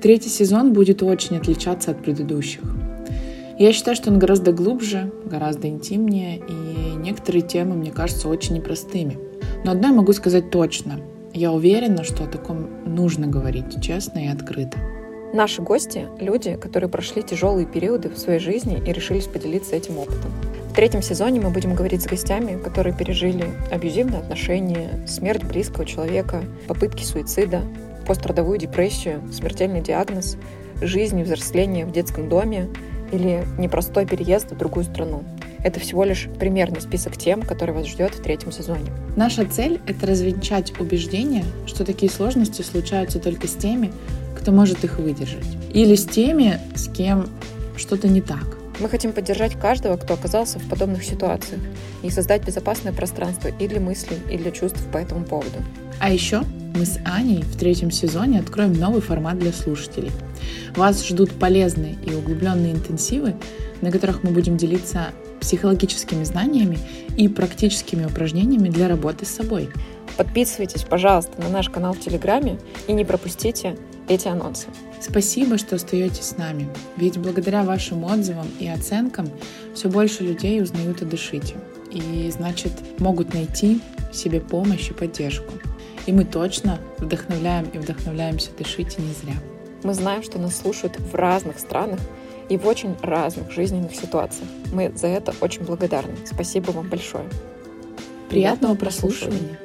Третий сезон будет очень отличаться от предыдущих. Я считаю, что он гораздо глубже, гораздо интимнее, и некоторые темы, мне кажутся, очень непростыми. Но одно я могу сказать точно. Я уверена, что о таком нужно говорить честно и открыто. Наши гости — люди, которые прошли тяжелые периоды в своей жизни и решились поделиться этим опытом. В третьем сезоне мы будем говорить с гостями, которые пережили абьюзивные отношения, смерть близкого человека, попытки суицида, пострадовую депрессию, смертельный диагноз, жизнь и взросление в детском доме или непростой переезд в другую страну. Это всего лишь примерный список тем, который вас ждет в третьем сезоне. Наша цель — это развенчать убеждение, что такие сложности случаются только с теми, кто может их выдержать. Или с теми, с кем что-то не так. Мы хотим поддержать каждого, кто оказался в подобных ситуациях, и создать безопасное пространство и для мыслей, и для чувств по этому поводу. А еще мы с Аней в третьем сезоне откроем новый формат для слушателей. Вас ждут полезные и углубленные интенсивы, на которых мы будем делиться психологическими знаниями и практическими упражнениями для работы с собой. Подписывайтесь, пожалуйста, на наш канал в Телеграме и не пропустите эти анонсы. Спасибо, что остаетесь с нами, ведь благодаря вашим отзывам и оценкам все больше людей узнают о Дышите и, значит, могут найти себе помощь и поддержку. И мы точно вдохновляем и вдохновляемся Дышите не зря. Мы знаем, что нас слушают в разных странах и в очень разных жизненных ситуациях. Мы за это очень благодарны. Спасибо вам большое. Приятного прослушивания.